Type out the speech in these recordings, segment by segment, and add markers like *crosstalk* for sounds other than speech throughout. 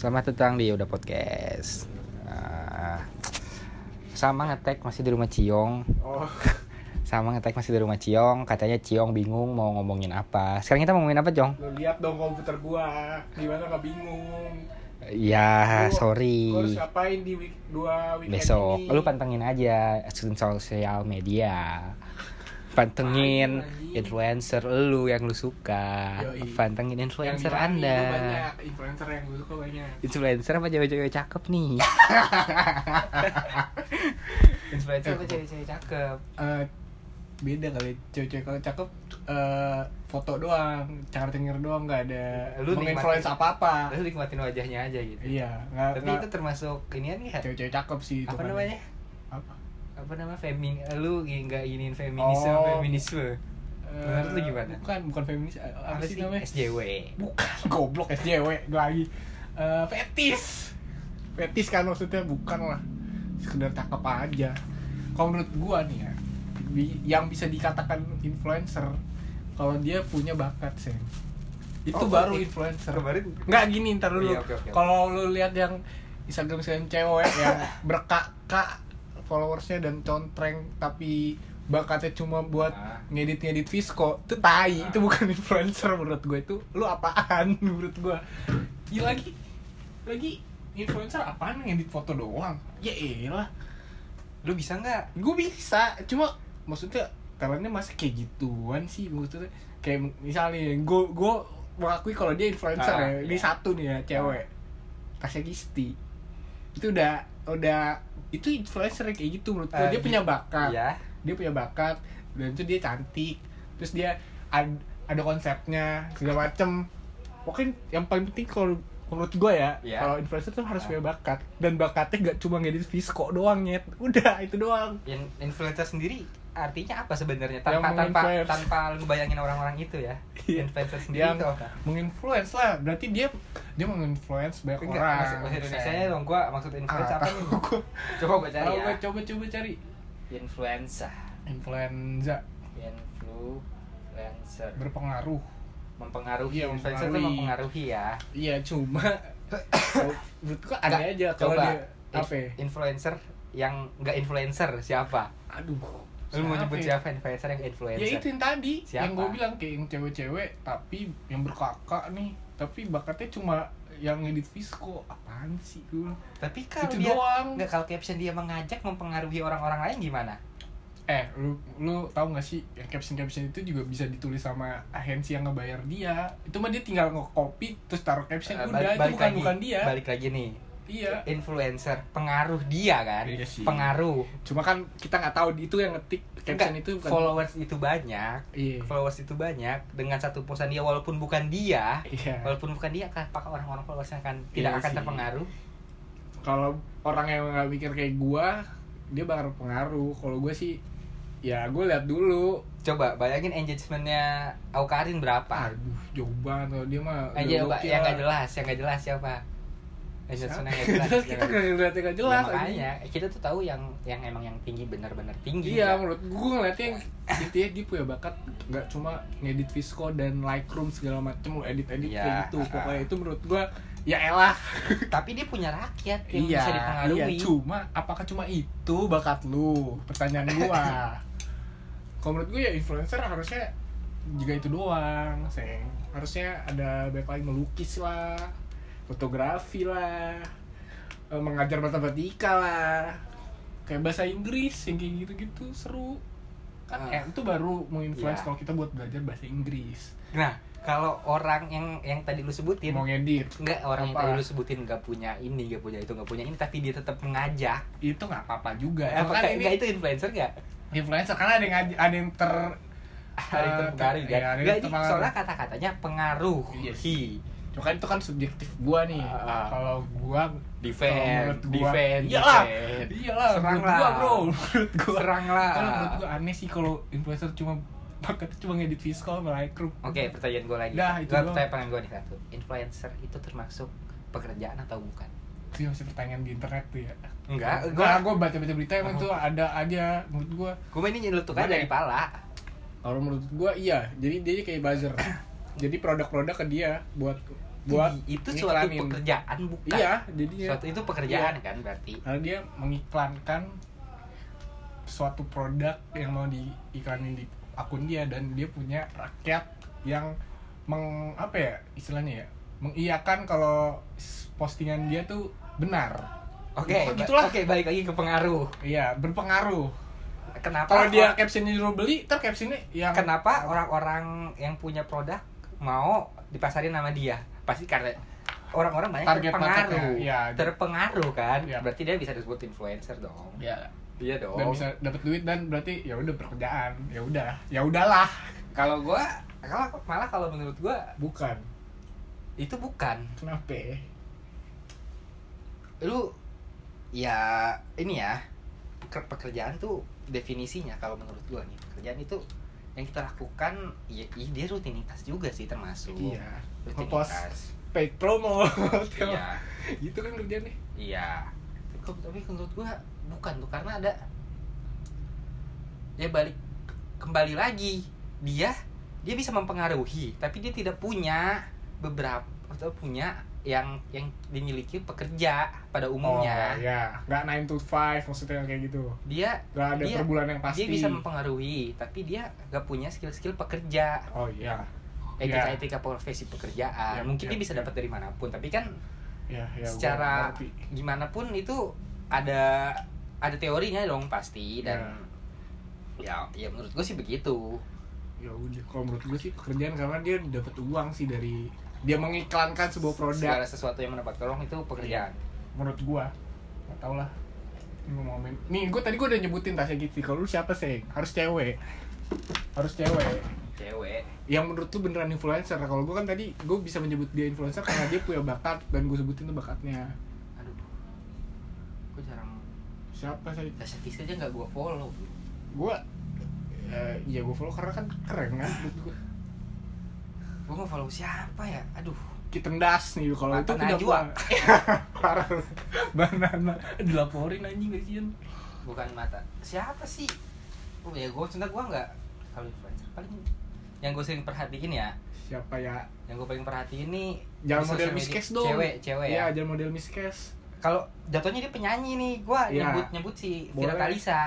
Selamat datang di Udah Podcast. Ah, sama ngetek masih di rumah Ciong. Oh, *laughs* Sama ngetek masih di rumah Ciong. Katanya Ciong bingung mau ngomongin apa. Sekarang kita mau ngomongin apa, Jong? lu lihat dong komputer gua. Gimana nggak bingung? Ya, sorry. Harus ngapain di week, dua weekend Besok ini? lu pantengin aja sosial media. Pantengin influencer lu yang lu suka. Yoi. Pantengin Yang influencer Bali Anda. lu banyak influencer yang gue suka banyak. Influencer apa cewek-cewek cakep nih? *laughs* influencer apa cewek-cewek cakep? Eh, beda kali cewek-cewek kalau cakep eh, foto doang, cara denger doang nggak ada Lu menginfluence nikmatin- apa-apa. Lu nikmatin wajahnya aja gitu. Iya, nggak Tapi nggak- itu termasuk ini kan ya? cewek-cewek cakep sih itu Apa kan. namanya? Apa? Apa nama femin? Lu nggak ingin feminisme, Oh. feminisme. Menurut lu Eh, gimana? Bukan, bukan feminis. eh, Apa, sih namanya? SJW. Bukan, *laughs* goblok SJW lagi. Eh fetis. Fetis kan maksudnya bukan lah. Sekedar cakep aja. Kalau menurut gua nih ya, yang bisa dikatakan influencer kalau dia punya bakat, Sen. Itu Oh, baru influencer. Kemarin Nggak gini ntar dulu. Iya, oke, oke. Kalau lu lihat yang Instagram Instagram cewek yang *coughs* berkakak followersnya dan contreng tapi bakatnya cuma buat Ah. ngedit-ngedit Visco. Itu tai Ah. itu bukan *laughs* influencer menurut gue itu lu apaan *laughs* menurut gue Iya lagi lagi influencer apaan ngedit foto doang? Ya elah lu bisa nggak? gue bisa cuma maksudnya talentnya masih kayak gituan sih maksudnya. Kayak misalnya gue gue mengakui kalau dia influencer Ah, ya ini iya. satu nih ya cewek. Tasya Gisti itu udah udah itu influencer kayak gitu menurut Eh, dia punya bakat. Iya. dia punya bakat. Dan itu dia cantik. Terus dia ad- ada konsepnya segala macem. Pokoknya yang paling penting kalau menurut gue ya Iya. kalau influencer tuh harus Ah. punya bakat. Dan bakatnya gak cuma ngedit Visco doang nyet. Udah itu doang. In- influencer sendiri artinya apa sebenarnya? Yang tanpa tanpa menginfluence. tanpa lu bayangin orang-orang itu ya Iya. influencer sendiri yang itu apa? menginfluence lah. Berarti dia dia menginfluence banyak Enggak, orang. maksud, maksud Indonesia nya dong gua maksud influence Ah, apa nih? gua. coba gua cari ya. coba coba cari. Influenza influenza. Influencer. Berpengaruh. Mempengaruhi. Iya, influencer itu mempengaruhi. ya. Iya cuma *coughs* menurut gua aneh Nggak, aja kalau coba. dia apa ya? influencer yang nggak influencer siapa? Aduh lu mau nyebut ya? siapa influencer yang influencer? Ya itu yang tadi Siapa? yang gue bilang kayak yang cewek-cewek tapi yang berkakak nih. Tapi bakatnya cuma yang ngedit Visco. Apaan sih gue tapi kalau Itu dia doang. nggak kalau caption dia mengajak mempengaruhi orang-orang lain gimana? Eh lu lu tahu nggak sih yang caption caption itu juga bisa ditulis sama agensi yang ngebayar dia. Itu mah dia tinggal nge-copy terus taruh caption. Eh, udah balik, itu balik bukan lagi. bukan dia. Balik lagi nih iya. Influencer pengaruh dia kan? Iya sih. pengaruh. Cuma kan kita nggak tahu itu yang ngetik caption Enggak, itu bukan followers itu banyak. Iya. Followers itu banyak dengan satu posan dia walaupun bukan dia iya. walaupun bukan dia kan apakah orang-orang followersnya akan tidak Iya akan sih. terpengaruh? Kalau orang yang nggak mikir kayak gua dia bakal pengaruh. Kalau gue sih ya gue lihat dulu. Coba bayangin engagementnya Aukarin berapa? Aduh jauh banget. Dia mah aja gokil yang nggak jelas yang nggak jelas siapa engagementnya nggak jelas Jelas, kita yang- nggak ngeliatnya nggak Ya, jelas makanya kita tuh tahu yang yang emang yang tinggi benar-benar tinggi Iya, menurut gue ngeliatnya yang *laughs* intinya dia punya bakat nggak cuma ngedit Visco dan Lightroom segala macem lo edit-edit Iya, kayak gitu. ah, Pokoknya itu menurut gue ya elah. *laughs* tapi dia punya rakyat yang iya, bisa dipengaruhi iya, cuma apakah cuma itu bakat lu? Pertanyaan gua. *laughs* Kalau menurut gue ya influencer harusnya juga itu doang, seng. Harusnya ada banyak lagi melukis lah, fotografi lah, eh, mengajar matematika lah, kayak bahasa Inggris yang kayak gitu-gitu seru. Kan Ah. eh, itu baru menginfluence Iya. kalau kita buat belajar bahasa Inggris. nah kalau orang yang yang tadi lu sebutin Mau ngedit, Enggak, orang yang Apa? tadi lu sebutin nggak punya ini, nggak punya itu, nggak punya ini, tapi dia tetap mengajak. itu nggak apa-apa juga. Apakah apakah ini itu influencer nggak? influencer karena ada yang ada yang ter Ada yang Eh, terpengaruh iya, kan? ada yang soalnya kata-katanya pengaruh. Iya Cuma kan itu kan subjektif gua nih. Ah. Kalau gua Defend, gua- defend, Iyalah. defend. Iyalah, Serang menurut gua, lah. Bro. *laughs* Menurut gua. Serang lah. Kalau menurut gua aneh sih kalau influencer cuma *laughs* bakatnya cuma ngedit fiskal sama Lightroom. Oke, pertanyaan gue lagi. Dah, itu Gua pertanyaan gue nih satu. Influencer itu termasuk pekerjaan atau bukan? Itu masih pertanyaan di internet tuh ya. Enggak, Gua gua gua baca-baca berita emang tuh ada aja menurut gua. gue ini nyelutuk aja dari pala. Kalau menurut gua iya. Jadi dia kayak buzzer. *coughs* jadi produk-produk ke dia buat buat itu suatu pekerjaan bukan? Iya jadi suatu itu pekerjaan kan berarti? Karena dia mengiklankan suatu produk yang mau diiklanin di akun dia dan dia punya rakyat yang meng apa ya istilahnya ya? Mengiyakan kalau postingan dia tuh benar. Oke ba- gitulah. oke balik lagi ke pengaruh. Iya berpengaruh. Kenapa kalau dia captionnya dulu beli ter captionnya yang kenapa orang-orang yang punya produk mau dipasarin nama dia pasti karena orang-orang banyak Target terpengaruh. Iya. terpengaruh kan? Iya. berarti dia bisa disebut influencer dong. Ya iya dong. dan bisa dapat duit dan berarti ya udah pekerjaan ya udah ya udahlah. Kalau gua kalau malah kalau menurut gua bukan. Itu bukan. Kenapa? Lu ya ini ya peker- pekerjaan tuh definisinya kalau menurut gua nih. Pekerjaan itu yang kita lakukan ya, ya dia rutinitas juga sih termasuk. Iya. Rutinitas. Paid promo. *laughs* Iya. Gitu kan kerjanya iya. Tapi tapi menurut gua bukan tuh karena ada ya balik kembali lagi. Dia dia bisa mempengaruhi tapi dia tidak punya beberapa atau punya yang yang dimiliki pekerja pada umumnya Oh, ya, nggak 9 to 5 maksudnya kayak gitu. dia Nggak ada Dia- per bulan yang pasti. dia bisa mempengaruhi tapi dia gak punya skill-skill pekerja Oh iya. etika Ya. etika profesi pekerjaan Ya, mungkin ya, dia bisa ya. dapat dari mana pun tapi kan ya. gua secara gimana pun itu ada ada teorinya dong pasti dan ya ya menurut gue sih begitu ya udah kalau menurut gue sih pekerjaan karena dia dapat uang sih dari dia mengiklankan sebuah produk. Segala sesuatu yang mendapat uang itu pekerjaan. Menurut gua nggak tau lah. Gua ngomongin. Nih gue tadi gue udah nyebutin Tasya gitu kalau lu siapa sih harus cewek. Harus cewek. Cewek. Yang menurut lu beneran influencer. Kalau gue kan tadi gue bisa menyebut dia influencer karena dia punya bakat dan gue sebutin tuh bakatnya. Aduh. Gue jarang. Siapa sih? Tasya Kis aja nggak gue follow. Eh, ya gue follow karena kan keren kan. menurut gue mau follow siapa ya? Aduh. Kitendas nih kalau itu tidak Najwa. gua- parah. Banana. Dilaporin anjing kasihan. Bukan mata. Siapa sih? Oh ya gue sebenarnya gue nggak kalau influencer paling yang gue sering perhatiin ya. Siapa ya? Yang gue paling perhatiin nih jangan di model miskes dong. Cewek cewek ya ya. jangan model miskes kalau jatuhnya dia penyanyi nih gue Iya. nyebut nyebut si Vira Boleh. Talisa.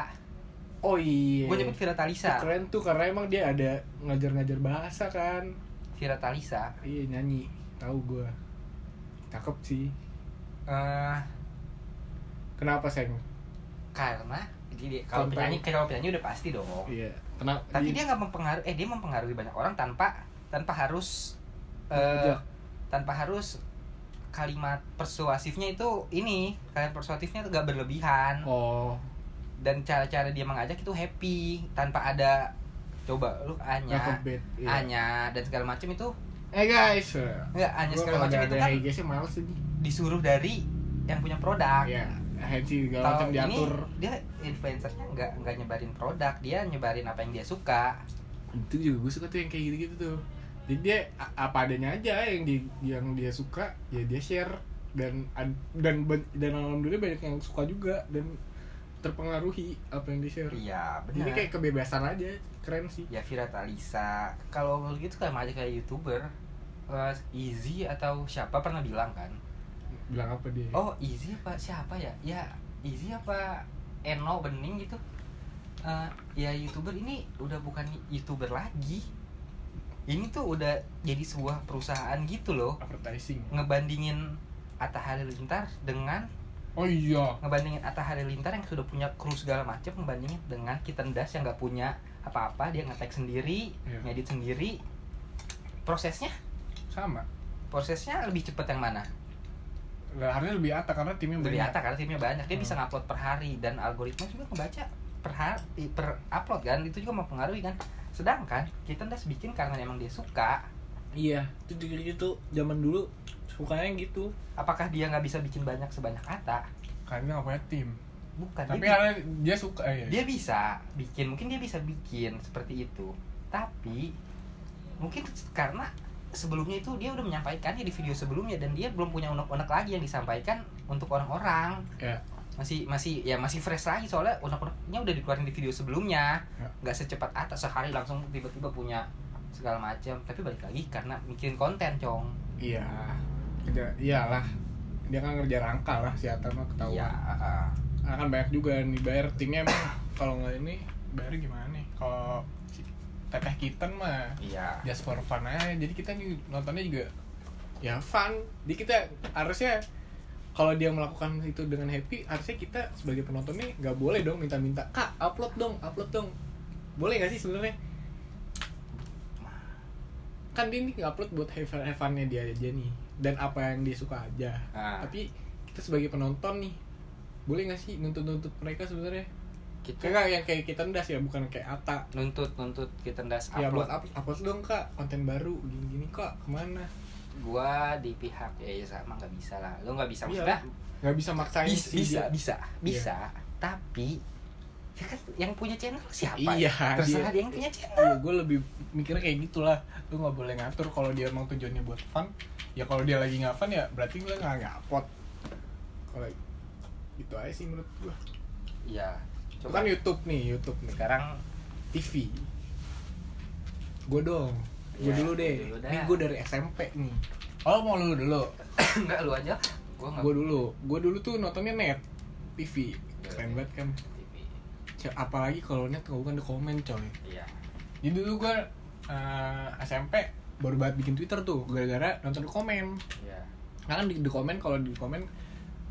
Oh iya. Gue nyebut Vira Talisa. Keren tuh karena emang dia ada ngajar-ngajar bahasa kan Vira Talisa. Iya nyanyi. Tahu gue cakep sih. Eh kenapa sayang karena dia kalau penyanyi kalau penyanyi udah pasti dong. Iya kenapa tapi dia nggak mempengaruhi eh dia mempengaruhi banyak orang tanpa tanpa harus Ngajak. tanpa harus kalimat persuasifnya itu ini kalimat persuasifnya itu gak berlebihan. Oh. Dan cara-cara dia mengajak itu happy tanpa ada coba lu Anya alfabet iya. Anya dan segala macam itu. Eh guys enggak Anya Gua segala macam nggak itu kan guysnya males ini disuruh dari yang punya produk. Iya, Hensi segala ini diatur. dia influencernya nggak nggak nyebarin produk dia nyebarin apa yang dia suka. Itu juga gue suka tuh yang kayak gitu-gitu tuh. Jadi dia apa adanya aja yang di yang dia suka ya dia share. Dan dan ben- dan alhamdulillah banyak yang suka juga. Dan terpengaruhi apa yang di share. iya Jadi benar kayak kebebasan aja, keren sih. ya Vira Talisa kalau gitu kayak aja kayak youtuber Eh, Easy atau siapa pernah bilang kan Bilang apa dia? oh Easy apa siapa ya ya Easy apa Eno Bening gitu Eh, ya youtuber ini udah bukan youtuber lagi ini tuh udah jadi sebuah perusahaan gitu loh advertising. ngebandingin Atta Halilintar dengan Oh iya. ngebandingin Atta Halilintar yang sudah punya kru segala macam ngebandingin dengan Kitendas yang nggak punya apa-apa dia ngetek sendiri Iya. ngedit sendiri prosesnya Sama. prosesnya lebih cepat yang mana Lah, harusnya lebih atas karena timnya lebih banyak. Atta karena timnya banyak dia Hmm. bisa ngupload per hari dan algoritma juga ngebaca per hari per upload kan itu juga mempengaruhi kan sedangkan Kitendas bikin karena emang dia suka Iya, itu gitu. Zaman dulu sukanya yang gitu. apakah dia nggak bisa bikin banyak sebanyak Atta Karena nggak punya tim. bukan Tapi dia, karena dia suka ya. dia bisa bikin mungkin dia bisa bikin seperti itu tapi mungkin karena sebelumnya itu dia udah menyampaikannya di video sebelumnya dan dia belum punya unek-unek lagi yang disampaikan untuk orang-orang Ya. masih masih ya masih fresh lagi soalnya unek-uneknya udah dikeluarin di video sebelumnya Ya. nggak secepat atas sehari langsung tiba-tiba punya segala macam tapi balik lagi karena mikirin konten cong iya kerja iyalah. Dia kan kerja rangka lah si Atta mah ketahuan. Ah. Nah, kan banyak juga nih bayar timnya emang kalau nggak ini bayar gimana nih? Kalau si teteh kitten mah iya. just for fun aja. Jadi kita juga nontonnya juga ya fun. Jadi kita harusnya kalau dia melakukan itu dengan happy harusnya kita sebagai penontonnya nggak boleh dong minta-minta kak upload dong upload dong. Boleh nggak sih sebenarnya? Kan dia ini upload buat have fun-nya dia aja nih dan apa yang dia suka aja. Ah. tapi kita sebagai penonton nih boleh nggak sih nuntut-nuntut mereka sebenarnya? Kita kayak yang kayak kita ndas ya bukan kayak Ata nuntut nuntut kita ndas ya buat upload upload, upload dong kak. Konten baru gini-gini kak. Ke mana? Gua di pihak ya, ya sama nggak bisa lah. Lo nggak bisa Iya. maksudnya? Nggak bisa maksain bisa si bisa dia. bisa bisa. Tapi ya kan yang punya channel siapa Iya, ya? terserah dia- dia yang punya channel. Iya gue lebih mikirnya kayak gitulah. Lu nggak boleh ngatur kalau dia emang tujuannya buat fun. Ya kalau dia lagi nggak fun ya berarti gue nggak ngupload. Kalau gitu aja sih menurut gue iya itu kan YouTube nih YouTube nih. Sekarang TV gue dong. Gue Iya, dulu deh. dulu dah. ini gue dari SMP nih. Oh mau lu dulu? *coughs* Enggak lu aja. Gue dulu. Gue dulu tuh nontonnya net. TV keren banget kan apalagi kalau net gue kan di komen coy. Iya. Jadi dulu gue eh, SMP baru banget bikin Twitter tuh gara-gara nonton di komen. Iya. Nah kan di, di komen kalau di komen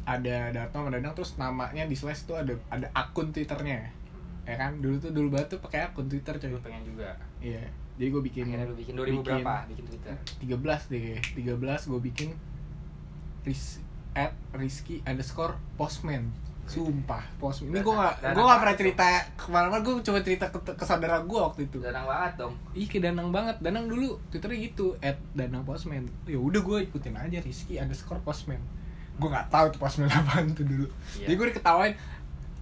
ada Datang sama Dadang terus namanya di slash tuh ada ada akun Twitternya. Ya kan? Dulu tuh dulu banget tuh pakai akun Twitter coy. Gue pengen juga. Iya. Jadi gue bikin akhirnya lu bikin 2000 berapa bikin Twitter? 13 deh. 13 gue bikin ris at Rizky underscore postman sumpah postman ini gue gak Danang gue gak pernah cerita ke mana-mana gue coba cerita ke, ke saudara gue waktu itu jarang banget dong Ih ke Danang banget, Danang dulu twitternya gitu, at Danang Postman. Ya udah gue ikutin aja Rizky underscore Postman. Gue nggak tahu tuh Postman *laughs* apaan tuh dulu. Iya. Jadi gue diketawain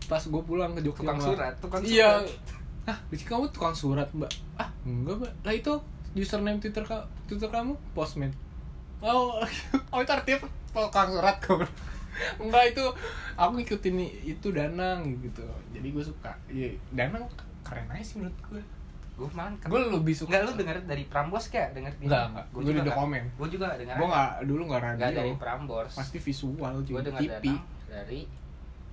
pas gue pulang ke Jogja. tukang surat tukang Iya. surat Ah, Rizky kamu tukang surat mbak? Ah enggak mbak. Lah itu username Twitter ka Twitter kamu Postman. Oh, *laughs* oh itu artinya tukang surat kok. Enggak itu aku ngikutin itu Danang gitu. Jadi gue suka. Iya, Danang keren aja sih menurut gue. gue malah Gue lebih suka. Enggak lu denger dari Prambors kayak denger Enggak, enggak. Gue Gue juga di nggak. komen. Gue juga denger. gue nggak dulu nggak radio Enggak dari Prambors. pasti visual juga denger TV Danang dari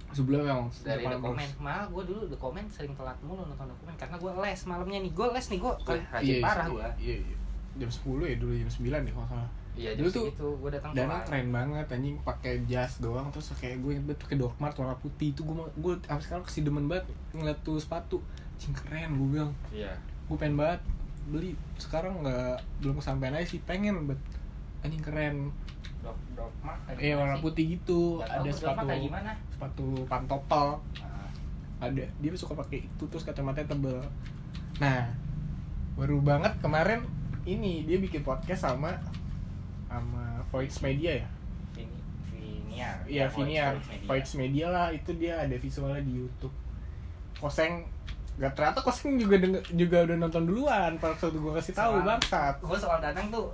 sebelum memang dari dokumen malah gue dulu dokumen sering telat mulu nonton dokumen karena gue les malamnya nih gue les nih gue Oh, rajin iya, parah iya, gue iya, iya. jam 10 ya dulu jam 9 deh kalau salah iya Dulu dulu tuh tuh gue datang Danang telat. keren banget anjing pakai jas doang terus kayak gue inget pakai Dorkmart warna putih itu gue gue sampai sekarang kasih demen banget ngeliat tuh sepatu. Anjing keren gue bilang. Iya. Gue pengen banget beli. Sekarang nggak belum kesampaian aja sih pengen banget anjing keren. Dok dok mak kayak eh warna sih? putih gitu. Tahu ada Doc sepatu kayak gimana? sepatu pantopel. Ah, ada. Dia suka pakai itu terus kacamatanya tebel. Nah baru banget kemarin ini dia bikin podcast sama sama Voice Media ya? Ini Viniar iya Voice- Media. Lah itu dia ada visualnya di YouTube. Koseng Gak ternyata Koseng juga denger, juga udah nonton duluan pas waktu gue kasih tahu bangsat. gue soal Danang tuh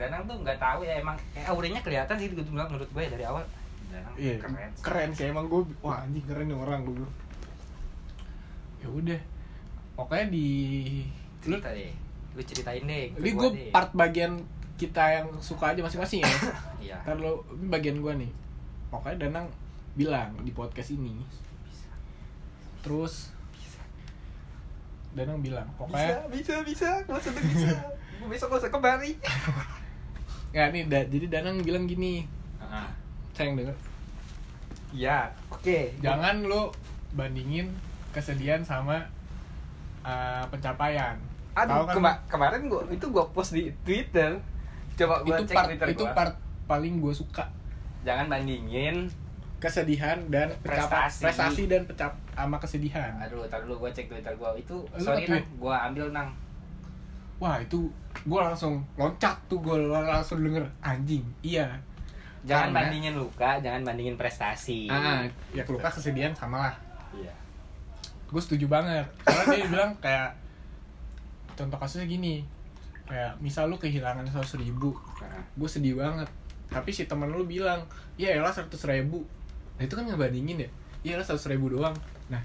Danang tuh nggak tahu ya emang eh, auranya kelihatan sih gue bilang menurut gue ya, dari awal. Danang iya keren keren, sih emang gue wah anjing keren nih orang gue ya udah pokoknya di lu cerita deh lu ceritain deh Ini gue part bagian kita yang suka aja masing-masing ya. *laughs* iya. Ntar lo, ini bagian gue nih. Pokoknya Danang bilang di podcast ini. Terus Danang bilang, pokoknya bisa bisa gue sudah bisa. Gue *laughs* besok gue usah kembali. *laughs* Ya nih da, jadi Danang bilang gini, Ah, sayang denger, iya oke. Jangan lo bandingin kesedihan sama uh, pencapaian. aduh kan? kema- kemarin gue itu gue post di Twitter coba gue itu cek part Twitter itu gua. part paling gue suka. Jangan bandingin kesedihan dan Prestasi. prestasi dan pecap sama kesedihan. aduh tar dulu gue cek Twitter gue itu Lu sorry nang. gue ambil nang. Wah itu gue langsung loncat tuh gue langsung denger anjing iya. Jangan Karena- bandingin luka jangan bandingin prestasi. Ah ya keluka kesedihan sama lah iya. Gue setuju banget. Karena dia bilang kayak contoh kasusnya gini kayak misal lu kehilangan seratus ribu Nah, gue sedih banget. Tapi si temen lu bilang ya elah seratus ribu. Nah itu kan ngebandingin ya? Ya elah seratus ribu doang. Nah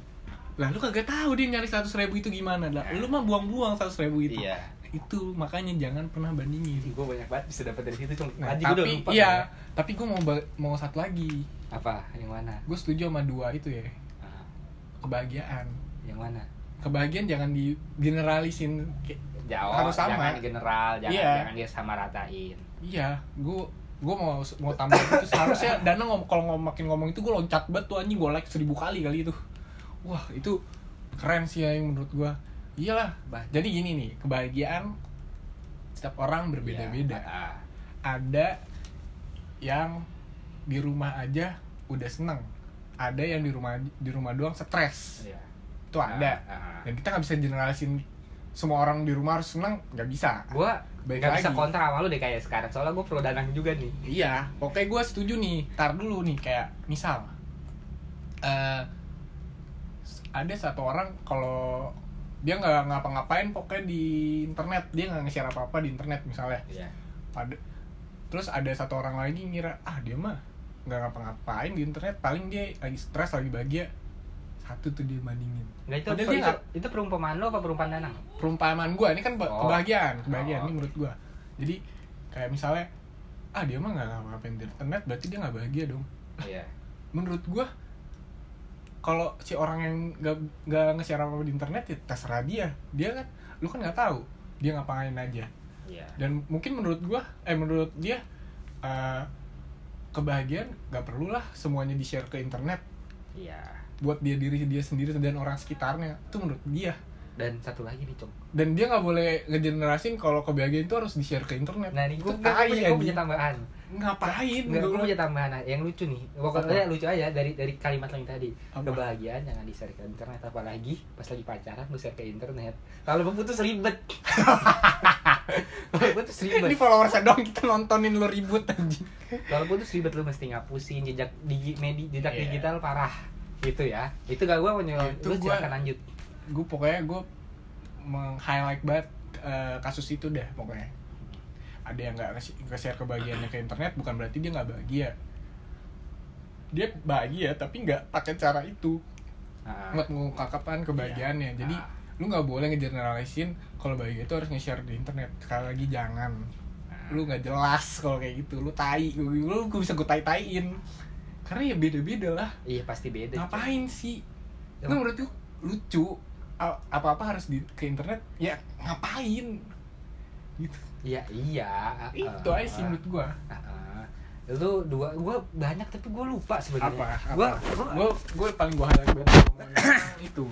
lah lu kagak tahu dia nyari seratus ribu itu gimana. Lah lu mah buang-buang seratus ribu itu. Iya. Itu makanya jangan pernah bandingin. Gue banyak banget bisa dapat dari situ cuma nah, udah tapi lupa iya ya. tapi gue mau mau satu lagi. Apa? Yang mana? Gue setuju sama dua itu ya. Ah, kebahagiaan. Yang mana kebahagiaan jangan di generalisin. Kayak- jauh Harus sama. jangan general jangan Iya. jangan dia sama ratain. Iya gue gue mau mau tambah itu. *laughs* Seharusnya Dana ngom kalau ngom, makin ngomong itu gue loncat banget tuh anjing. Gue like seribu kali kali itu. Wah itu keren sih ya yang menurut gue iyalah Bah- jadi gini nih kebahagiaan setiap orang berbeda-beda. Ah, ada yang di rumah aja udah seneng. Ada yang di rumah di rumah doang stres. Iya. Itu ada. Ah, ah. dan kita nggak bisa generalisin semua orang di rumah harus seneng nggak bisa. Gua Baik nggak bisa lagi. kontra sama lu deh kayak sekarang soalnya gue pro danang juga nih. Iya, pokoknya gue setuju nih. Tar dulu nih, kayak misal eh ada satu orang kalau dia nggak ngapa-ngapain pokoknya di internet. Dia nggak nge-share apa-apa di internet misalnya. Iya. Ada terus ada satu orang lagi ngira ah dia mah nggak ngapa-ngapain di internet. Paling dia lagi stres lagi bahagia satu tuh dia bandingin. Nggak itu Padahal itu, dia nggak- itu perumpamaan lu apa perumpamaan danang perumpamaan gue ini kan Oh. kebahagiaan kebahagiaan Oh. ini menurut gue jadi kayak misalnya ah dia mah nggak ngapa-ngapain di internet berarti dia nggak bahagia dong. Iya. Menurut gua kalau si orang yang nggak nggak nge-share apa di internet ya terserah dia. Dia kan lu kan nggak tahu dia ngapain aja. Iya. Dan mungkin menurut gua eh menurut dia eh, kebahagiaan nggak perlu lah semuanya di share ke internet. Iya buat dia diri dia sendiri dan orang sekitarnya. Itu menurut dia. Dan satu lagi nih cong dan dia nggak boleh ngegenerasin kalau kebahagiaan itu harus di share ke internet. Nah ini gue tai, punya, gua punya tambahan. Ngapain? Gue punya tambahan. Yang lucu nih. Pokoknya lucu aja dari dari kalimat yang tadi. Apa? kebahagiaan jangan di share ke internet. Apalagi pas lagi pacaran lu share ke internet. Kalau putus ribet. *laughs* Kalau putus ini ribet followersnya doang kita nontonin lu ribut anjing. Kalau putus ribet. Lu mesti ngapusin jejak digi medi jejak Iya. digital parah gitu ya. Itu gak gue mau nyuruh Itu lu gua- silakan lanjut. gue pokoknya gue meng-highlight banget eh, kasus itu dah pokoknya. Ada yang nggak nge- nge-share kebahagiaannya ke internet bukan berarti dia nggak bahagia. Dia bahagia tapi nggak pakai cara itu. Nah, nggak mengungkapkan kebahagiaannya. Jadi Ah. lu nggak boleh ngegeneralisin kalau bahagia itu harus nge-share di internet. Sekali lagi jangan. Lu nggak jelas kalau kayak gitu. Lu tai. Lu, lu gua bisa gue tai taiin karena ya beda beda lah. Iya pasti beda ngapain sih? Ya, itu menurut gue lucu. Apa apa harus di ke internet ya ngapain? Gitu. Iya iya. Itu aja sih menurut gue Ah, ah. itu dua gue banyak tapi gue lupa sebenarnya. Apa? Gue gue gue paling gue highlight banget *coughs* itu.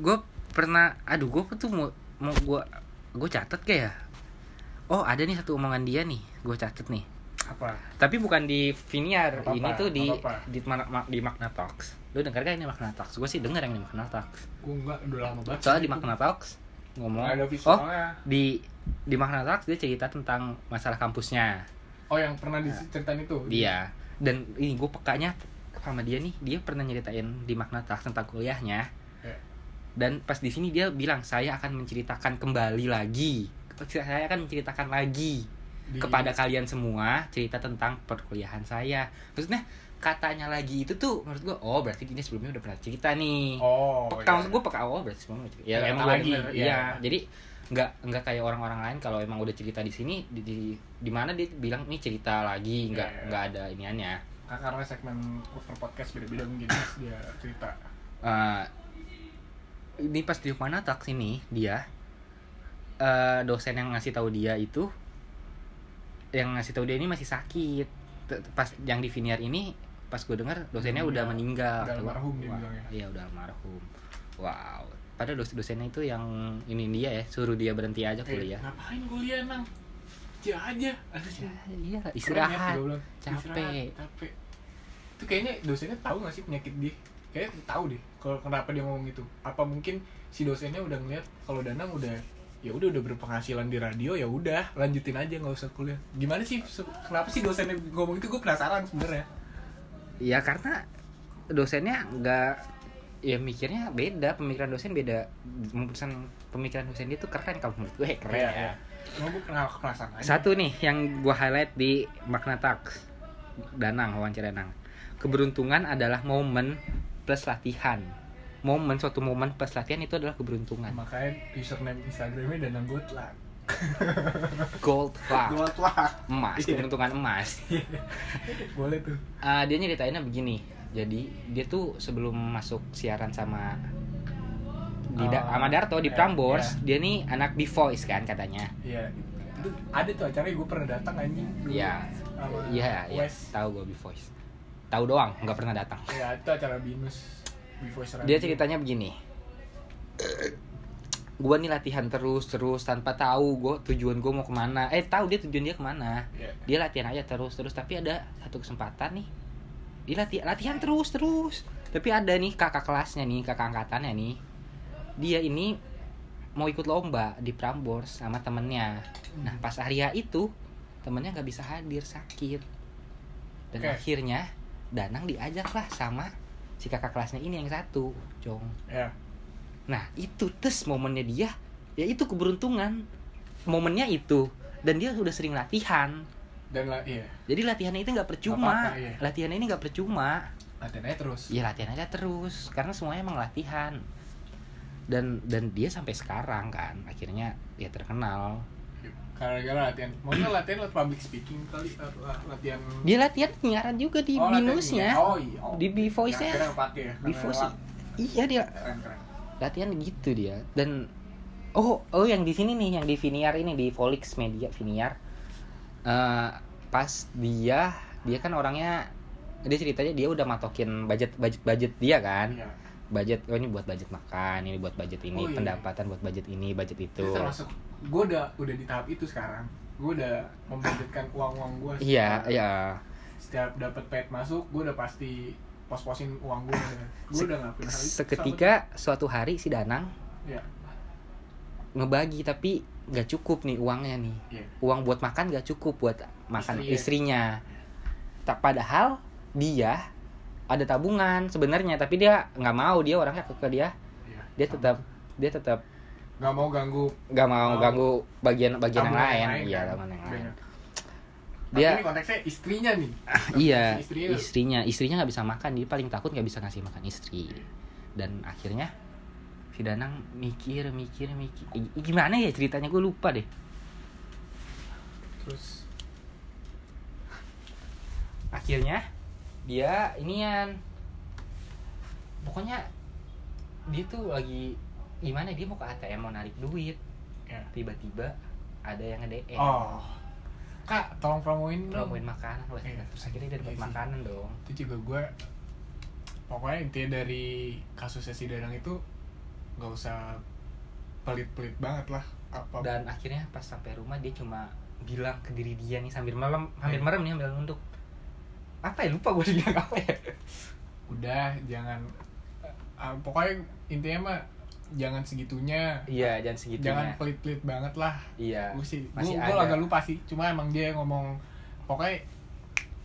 Gue pernah aduh gue tuh mau mau gue gue catat kayak ya? Oh ada nih satu omongan dia nih gue catat nih apa? Tapi bukan di Viniar ini tuh di apa-apa. di mana- ma- di Magna Talks. Lu denger gak ini Magna Talks? Gue sih denger yang di Magna Talks. Gue enggak udah lama banget soalnya di. Magna Talks ngomong ada oh di di Magna Talks dia cerita tentang masalah kampusnya. Oh yang pernah diceritain itu? Dia. Dan ini gue pekanya sama dia nih dia pernah nyeritain di Magna Talks tentang kuliahnya. Ya. dan pas di sini dia bilang saya akan menceritakan kembali lagi. Saya akan menceritakan lagi Di- kepada kalian semua cerita tentang perkuliahan saya maksudnya katanya lagi itu tuh menurut gue oh berarti ini sebelumnya udah pernah cerita nih oh peka iya. maksud gue peka oh berarti sebelumnya cerita. ya Ya, emang lagi lagi, denger, iya. jadi nggak nggak kayak orang-orang lain kalau emang udah cerita di sini di di, di mana dia bilang ini cerita lagi nggak Iya, iya. nggak ada iniannya karena segmen per podcast beda-beda mungkin dia cerita Eh, ini pas di mana tak sini dia eh, dosen yang ngasih tahu dia itu yang ngasih tahu dia ini masih sakit. Pas yang di Viniar ini pas gue dengar dosennya Udah- udah meninggal. Udah almarhum dia Wah, bilangnya. iya udah almarhum. Wow. Padahal dos dosennya itu yang ini dia ya suruh dia berhenti aja Eh, kuliah. ngapain kuliah Cia aja. Sih. Iya Keren ya, istirahat. capek. Istirahat, capek. Itu kayaknya dosennya tahu gak sih penyakit dia? Kayaknya tahu deh kalau kenapa dia ngomong gitu. Apa mungkin si dosennya udah ngeliat kalau Danang udah ya udah udah berpenghasilan di radio ya udah lanjutin aja nggak usah kuliah. Gimana sih kenapa sih dosennya ngomong itu? Gue penasaran sebenarnya. Ya karena dosennya nggak ya mikirnya beda pemikiran dosen beda. Pesan pemikiran dosen dia tuh keren kalau menurut gue keren Iya, ya. iya. mau gue aja. satu nih yang gue highlight di makna tax. Danang wawancara danang. Keberuntungan adalah momen plus latihan momen suatu momen plus latihan itu adalah keberuntungan makanya username instagramnya Danang Gotland gold luck Gold luck. emas Iya. keberuntungan emas *laughs* Boleh tuh. Ah, dia nyeritainnya begini jadi dia tuh sebelum masuk siaran sama di Oh, sama Darto di iya, Prambors dia nih anak B Voice kan katanya Iya. Itu ada tuh acara gue pernah datang anjing. Iya. Iya iya tahu gue B Voice tahu doang nggak pernah datang Iya, itu acara Binus. Dia ceritanya begini. Gue nih latihan terus terus tanpa tahu gue tujuan gue mau ke mana. Eh tahu dia tujuan dia ke mana. Iya. dia latihan aja terus terus tapi ada satu kesempatan nih. Dia latihan latihan terus terus tapi ada nih kakak kelasnya nih kakak angkatannya nih. Dia ini mau ikut lomba di Prambors sama temennya. Nah pas hari itu temennya nggak bisa hadir sakit. Dan Oke. akhirnya Danang diajak lah sama si kakak kelasnya ini yang satu Jong Iya. Nah itu tes momennya dia Ya itu keberuntungan Momennya itu Dan dia udah sering latihan Dan lah iya. Jadi latihannya itu nggak percuma apa-apa, iya. Latihannya ini nggak percuma Latihan aja terus. Ya latihan aja terus Karena semuanya emang latihan Dan dan dia sampai sekarang kan Akhirnya ya terkenal Gara-gara latihan. Mungkin latihan public speaking kali atau latihan Dia latihan penyiaran juga di Oh, binusnya. Oh iya. Oh. Di. Kira-kira pakai ya. Karena Voice. Iya dia Keren keren. latihan gitu dia dan oh oh yang di sini nih yang di Viniar ini di Volix Media Viniar Eh, pas dia dia kan orangnya dia ceritanya dia udah matokin budget budget budget dia kan Iya. budget oh ini buat budget makan ini buat budget ini Oh, iya. pendapatan buat budget ini budget itu Itu termasuk gue udah udah di tahap itu sekarang. Gue udah membudgetkan uang-uang gue. iya iya Setiap dapat paid masuk, gue udah pasti pos-posin uang gue. Gue Se- udah ngelakuin hal itu. seketika suatu hari si Danang Iya. ngebagi tapi nggak cukup nih uangnya nih Iya. uang buat makan gak cukup buat makan Istri ya. istrinya tak padahal dia ada tabungan sebenarnya tapi dia nggak mau dia orangnya ke dia Iya. dia Sama. tetap dia tetap nggak mau ganggu nggak mau Mau. ganggu bagian bagian yang lain kan. iya tabungan yang lain Bener. dia Tapi ini konteksnya istrinya nih. iya Si istrinya. istrinya istrinya nggak bisa makan dia paling takut nggak bisa ngasih makan istri dan akhirnya si Danang mikir mikir mikir gimana ya ceritanya gue lupa deh Terus akhirnya dia inian pokoknya dia tuh lagi gimana dia mau ke ATM mau narik duit ya. tiba-tiba ada yang nge DM Oh. Kak, tolong promoin dong. promoin makanan wah Iya. terus akhirnya dia dapat sih. makanan dong Itu juga gue pokoknya intinya dari kasusnya si Dadang itu nggak usah pelit-pelit banget lah apa dan akhirnya pas sampai rumah dia cuma bilang ke diri dia nih sambil malam hampir Iya. merem nih sambil nunduk apa ya lupa gue bilang apa ya udah jangan eh, pokoknya intinya mah jangan segitunya. Iya jangan segitunya. Jangan pelit-pelit banget lah. Iya gue sih gue gue agak lupa sih. Cuma emang dia ngomong pokoknya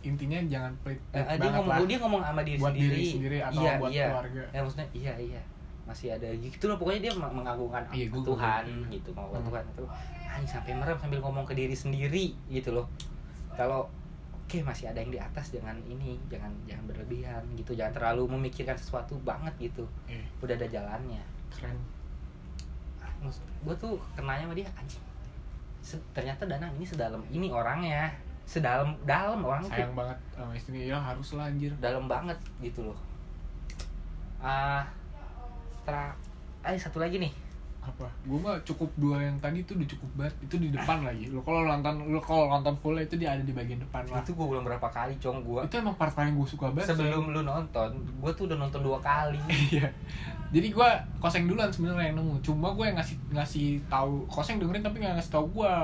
intinya jangan pelit, Eh, pelit dia banget ngomong lah dia ngomong sama diri buat sendiri. diri sendiri atau iya, buat iya. keluarga. Ya maksudnya iya iya. Masih ada. Gitu loh pokoknya dia meng- mengagungkan Iya, gua- Tuhan gitu mau Hmm. Tuhan itu anjing sampai merem sambil ngomong ke diri sendiri gitu loh. Kalau oke masih ada yang di atas jangan ini jangan jangan berlebihan gitu. Jangan terlalu memikirkan sesuatu banget gitu. Eh, udah ada jalannya keren. Maksud gue tuh kenanya sama dia anjing. Se- ternyata Danang ini sedalam ini orangnya. Sedalam dalam orang tuh. Sayang banget sama istrinya. Ya harus lah anjir. Dalam banget gitu loh. Ah tra eh satu lagi nih apa? Gue mah cukup dua yang tadi tuh udah cukup banget. Itu di depan lagi. Lo kalau nonton lo kalau nonton full itu dia ada di bagian depan lah. Itu gue ulang berapa kali cong? Gue itu emang part paling gue suka banget sebelum lu nonton gue tuh udah nonton dua kali. *laughs* Iya. Jadi gue koseng duluan sebenarnya yang nemu. Cuma gue yang ngasih ngasih tahu koseng dengerin tapi nggak ngasih tahu gue.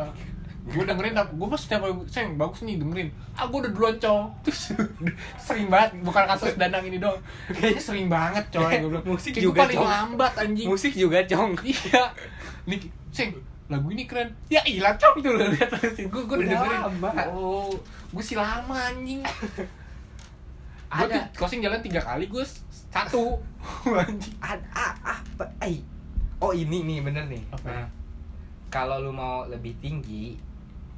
Gue dengerin tapi gue pas setiap seng bagus nih dengerin. Ah gue udah duluan. Terus *laughs* sering banget bukan kasus danang ini dong. Kayaknya sering banget coy. Gue bilang Musik "Kayak juga, paling Cong." lambat anjing. musik juga cong Iya. Nih seng lagu ini keren. Ya ilah cong itu udah lihat gue gue udah Udah dengerin. lama. Oh gue sih lama anjing. *laughs* Gue Ada. tuh koseng jalan tiga kali gue satu *laughs* anjing. ada ah, apa eh oh ini nih bener nih Apa? Nah, kalau lu mau lebih tinggi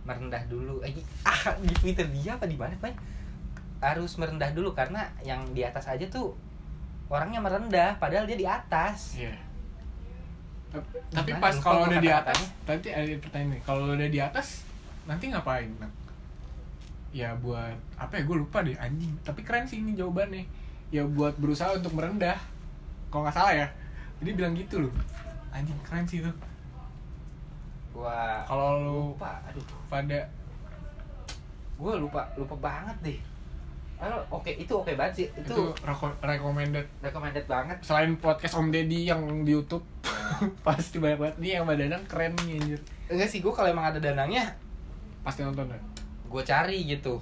merendah dulu. Eh ah di twitter dia apa di mana Pak? harus merendah dulu karena yang di atas aja tuh orangnya merendah padahal dia di atas. Iya. tapi pas kalau udah di atas nanti ada pertanyaan nih kalau udah di atas nanti ngapain Nak? ya buat apa ya gue lupa deh anjing. Tapi keren sih ini jawabannya. Ya buat berusaha untuk merendah. Kalau nggak salah ya. Jadi bilang gitu loh. Anjing keren sih itu gua kalau lu lupa aduh. pada gua lupa lupa banget deh. Halo, oke itu oke banget sih. Itu, itu, reko- recommended. recommended banget. Selain podcast Om Deddy yang di YouTube *laughs* pasti banyak banget. Nih yang badanang keren nih anjir. Enggak sih gua kalau emang ada danangnya pasti nonton ya gua cari gitu.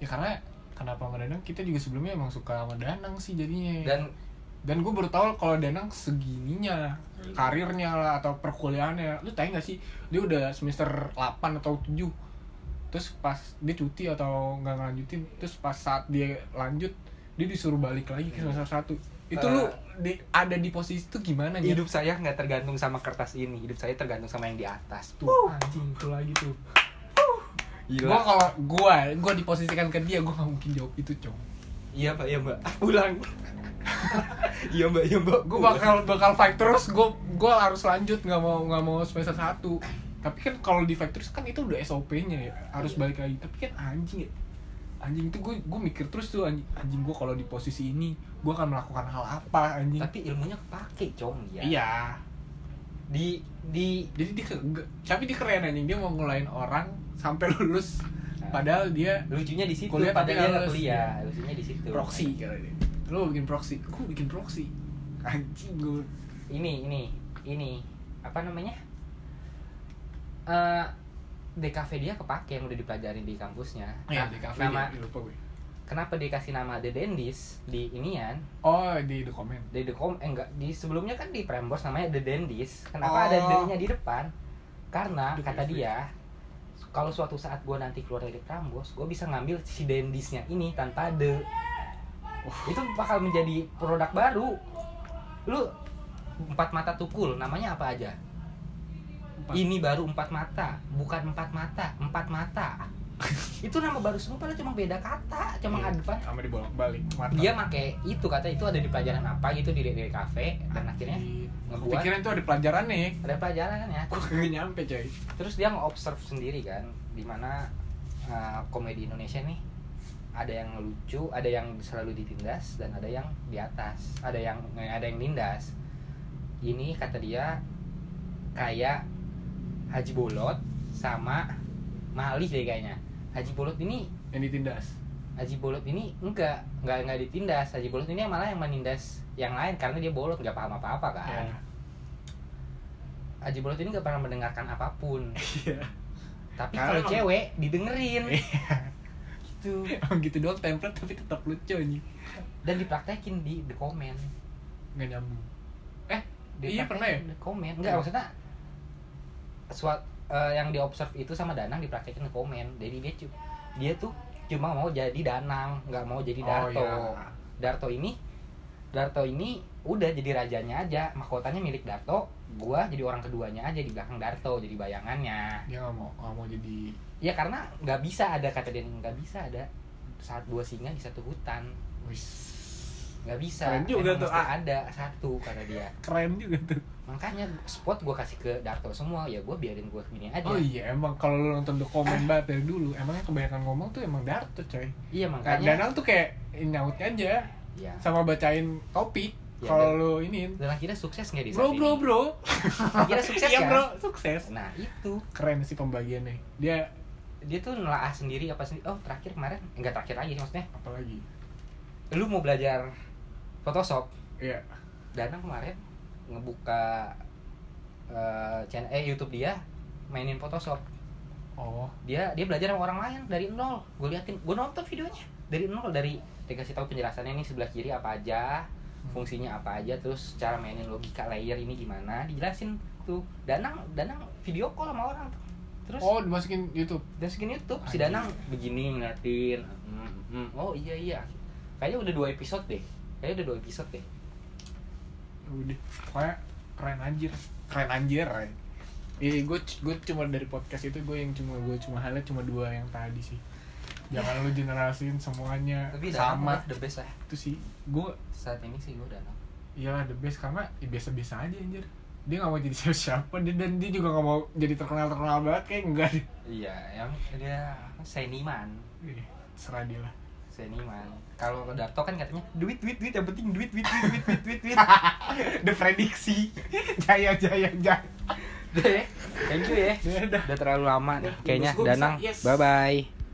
Ya karena kenapa sama Danang? Kita juga sebelumnya emang suka sama Danang sih jadinya. Dan dan gue baru tahu kalau Danang segininya karirnya lah atau perkuliahannya. Lu tahu gak sih? Dia udah semester 8 atau 7 terus pas dia cuti atau nggak ngelanjutin terus pas saat dia lanjut dia disuruh balik lagi ke semester 1 itu Eh. lu di, ada di posisi itu gimana hidup saya nggak tergantung sama kertas ini. Hidup saya tergantung sama yang di atas. Tuh anjing itu lagi tuh. Gila. gua kalau gua gua diposisikan ke dia gua gak mungkin jawab itu cong *laughs* *laughs* iya mbak iya mbak. Pulang. Iya mbak. Iya mbak. Gue bakal bakal fight terus. Gue gue harus lanjut. Nggak mau nggak mau semester satu. Tapi kan kalau di fight terus kan itu udah SOP-nya ya. Harus balik lagi. Tapi kan anjing ya. Anjing itu gue gue mikir terus tuh anjing, anjing gue kalau di posisi ini gue akan melakukan hal apa anjing? Tapi ilmunya kepake cong dia iya. Di di jadi dia tapi dia keren anjing. Dia mau ngulain orang sampai *laughs* lulus. Padahal dia lucunya di situ Kuliah tapi padahal dia nggak kuliah lucunya di situ. Proxy kali dia. Lo bikin proxy. Gue bikin proxy? Anjing gue ini ini ini. Apa namanya? Eh DKV dia kepake yang udah dipelajari di kampusnya. Ya Nah, cafe nama dia, lupa gue kenapa dia kasih nama The Dendis di inian? Oh di the comment. Di the com eh enggak di sebelumnya kan di Prambors namanya The Dendis. Oh. kenapa ada D-nya di depan? Karena The kata dia kalau suatu saat gue nanti keluar dari Prambors gue bisa ngambil si Dendisnya ini tanpa The itu bakal menjadi produk baru. Lu empat mata tukul namanya apa aja? Empat. ini baru empat mata bukan empat mata empat mata *laughs* itu nama baru semua padahal cuma beda kata cuma ada depan sama dibolak balik mata dia make itu kata itu ada di pelajaran apa gitu di di kafe dan akhirnya ngebuat. pikiran tuh ada pelajaran nih. Ada pelajaran ya. Kok kagak nyampe coy? Terus dia nge-observe sendiri kan di mana uh, komedi Indonesia nih ada yang lucu ada yang selalu ditindas dan ada yang di atas. Ada yang eh, ada yang nindas. Ini kata dia kayak Haji Bolot sama Malih deh kayaknya Haji Bolot ini yang ditindas? Haji Bolot ini enggak enggak enggak ditindas. Haji Bolot ini malah yang menindas yang lain karena dia bolot nggak paham apa apa kan. Ya Haji Bolot ini nggak pernah mendengarkan apa pun. *laughs* Iya. Tapi kalau cewek didengerin. Iya. gitu. Emang gitu doang template tapi tetap lucu nih dan dipraktekin di the comment. Nggak nyambung. Eh iya pernah ya? Di the comment. Enggak maksudnya suat eh, yang diobserve itu sama Danang dipraktekin di komen. Jadi dia cu- dia tuh cuma mau jadi Danang nggak mau jadi Oh, Darto. iya. Darto ini Darto ini udah jadi rajanya aja. Mahkotanya milik Darto gua jadi orang keduanya aja di belakang Darto jadi bayangannya. Dia nggak mau nggak mau jadi ya karena nggak bisa ada kata dia nggak bisa ada saat dua singa di satu hutan. Wis. Nggak bisa. Keren juga Emang tuh, ah. ada satu kata dia. Keren juga tuh makanya spot gua kasih ke Darto semua ya gua biarin gua gini aja. Oh iya emang kalau lu nonton The Comment banget dari dulu emangnya kebanyakan ngomong tuh emang Darto coy. Iya makanya Danang tuh kayak nyautnya aja ya sama bacain topik. Ya, kalau lu ini dan akhirnya sukses nggak di bro bro ini? bro. *laughs* Akhirnya sukses iya kan? bro sukses. Nah itu. Keren sih pembagiannya. Dia dia tuh nelaah sendiri apa sendiri? Oh terakhir kemarin? Enggak terakhir lagi sih maksudnya. Apalagi lu mau belajar Photoshop? Iya. Danang kemarin ngebuka eh, channel eh YouTube dia mainin Photoshop. Oh. Dia dia belajar sama orang lain dari nol. Gue liatin gue nonton videonya dari nol dari dikasih tahu penjelasannya ini sebelah kiri apa aja fungsinya apa aja terus cara mainin logika layer ini gimana dijelasin tuh. Danang Danang video call sama orang tuh. Terus oh dimasukin YouTube? segini YouTube si Anjing. Danang begini ngeliatin hmm, hmm, oh iya iya. Kayaknya udah dua episode deh. Kayaknya udah dua episode deh udah pokoknya keren anjir keren anjir Ray. Iya, gue gue cuma dari podcast itu gue yang cuma gue cuma highlight cuma dua yang tadi sih. Jangan lu generasiin semuanya tapi sama udah the best lah itu sih. Gue saat ini sih gue Danang iyalah the best karena ya biasa-biasa aja anjir. dia nggak mau jadi siapa siapa dia dan dia juga nggak mau jadi terkenal terkenal banget kayak enggak iya yang dia seniman Ih, serah dia lah seniman. Kalau ke Darto kan katanya duit duit duit yang penting duit duit duit duit duit duit. Duit *laughs* the prediksi. Jaya jaya jaya. Ya, thank you ya. Udah terlalu lama nih. Kayaknya Danang yes. bye bye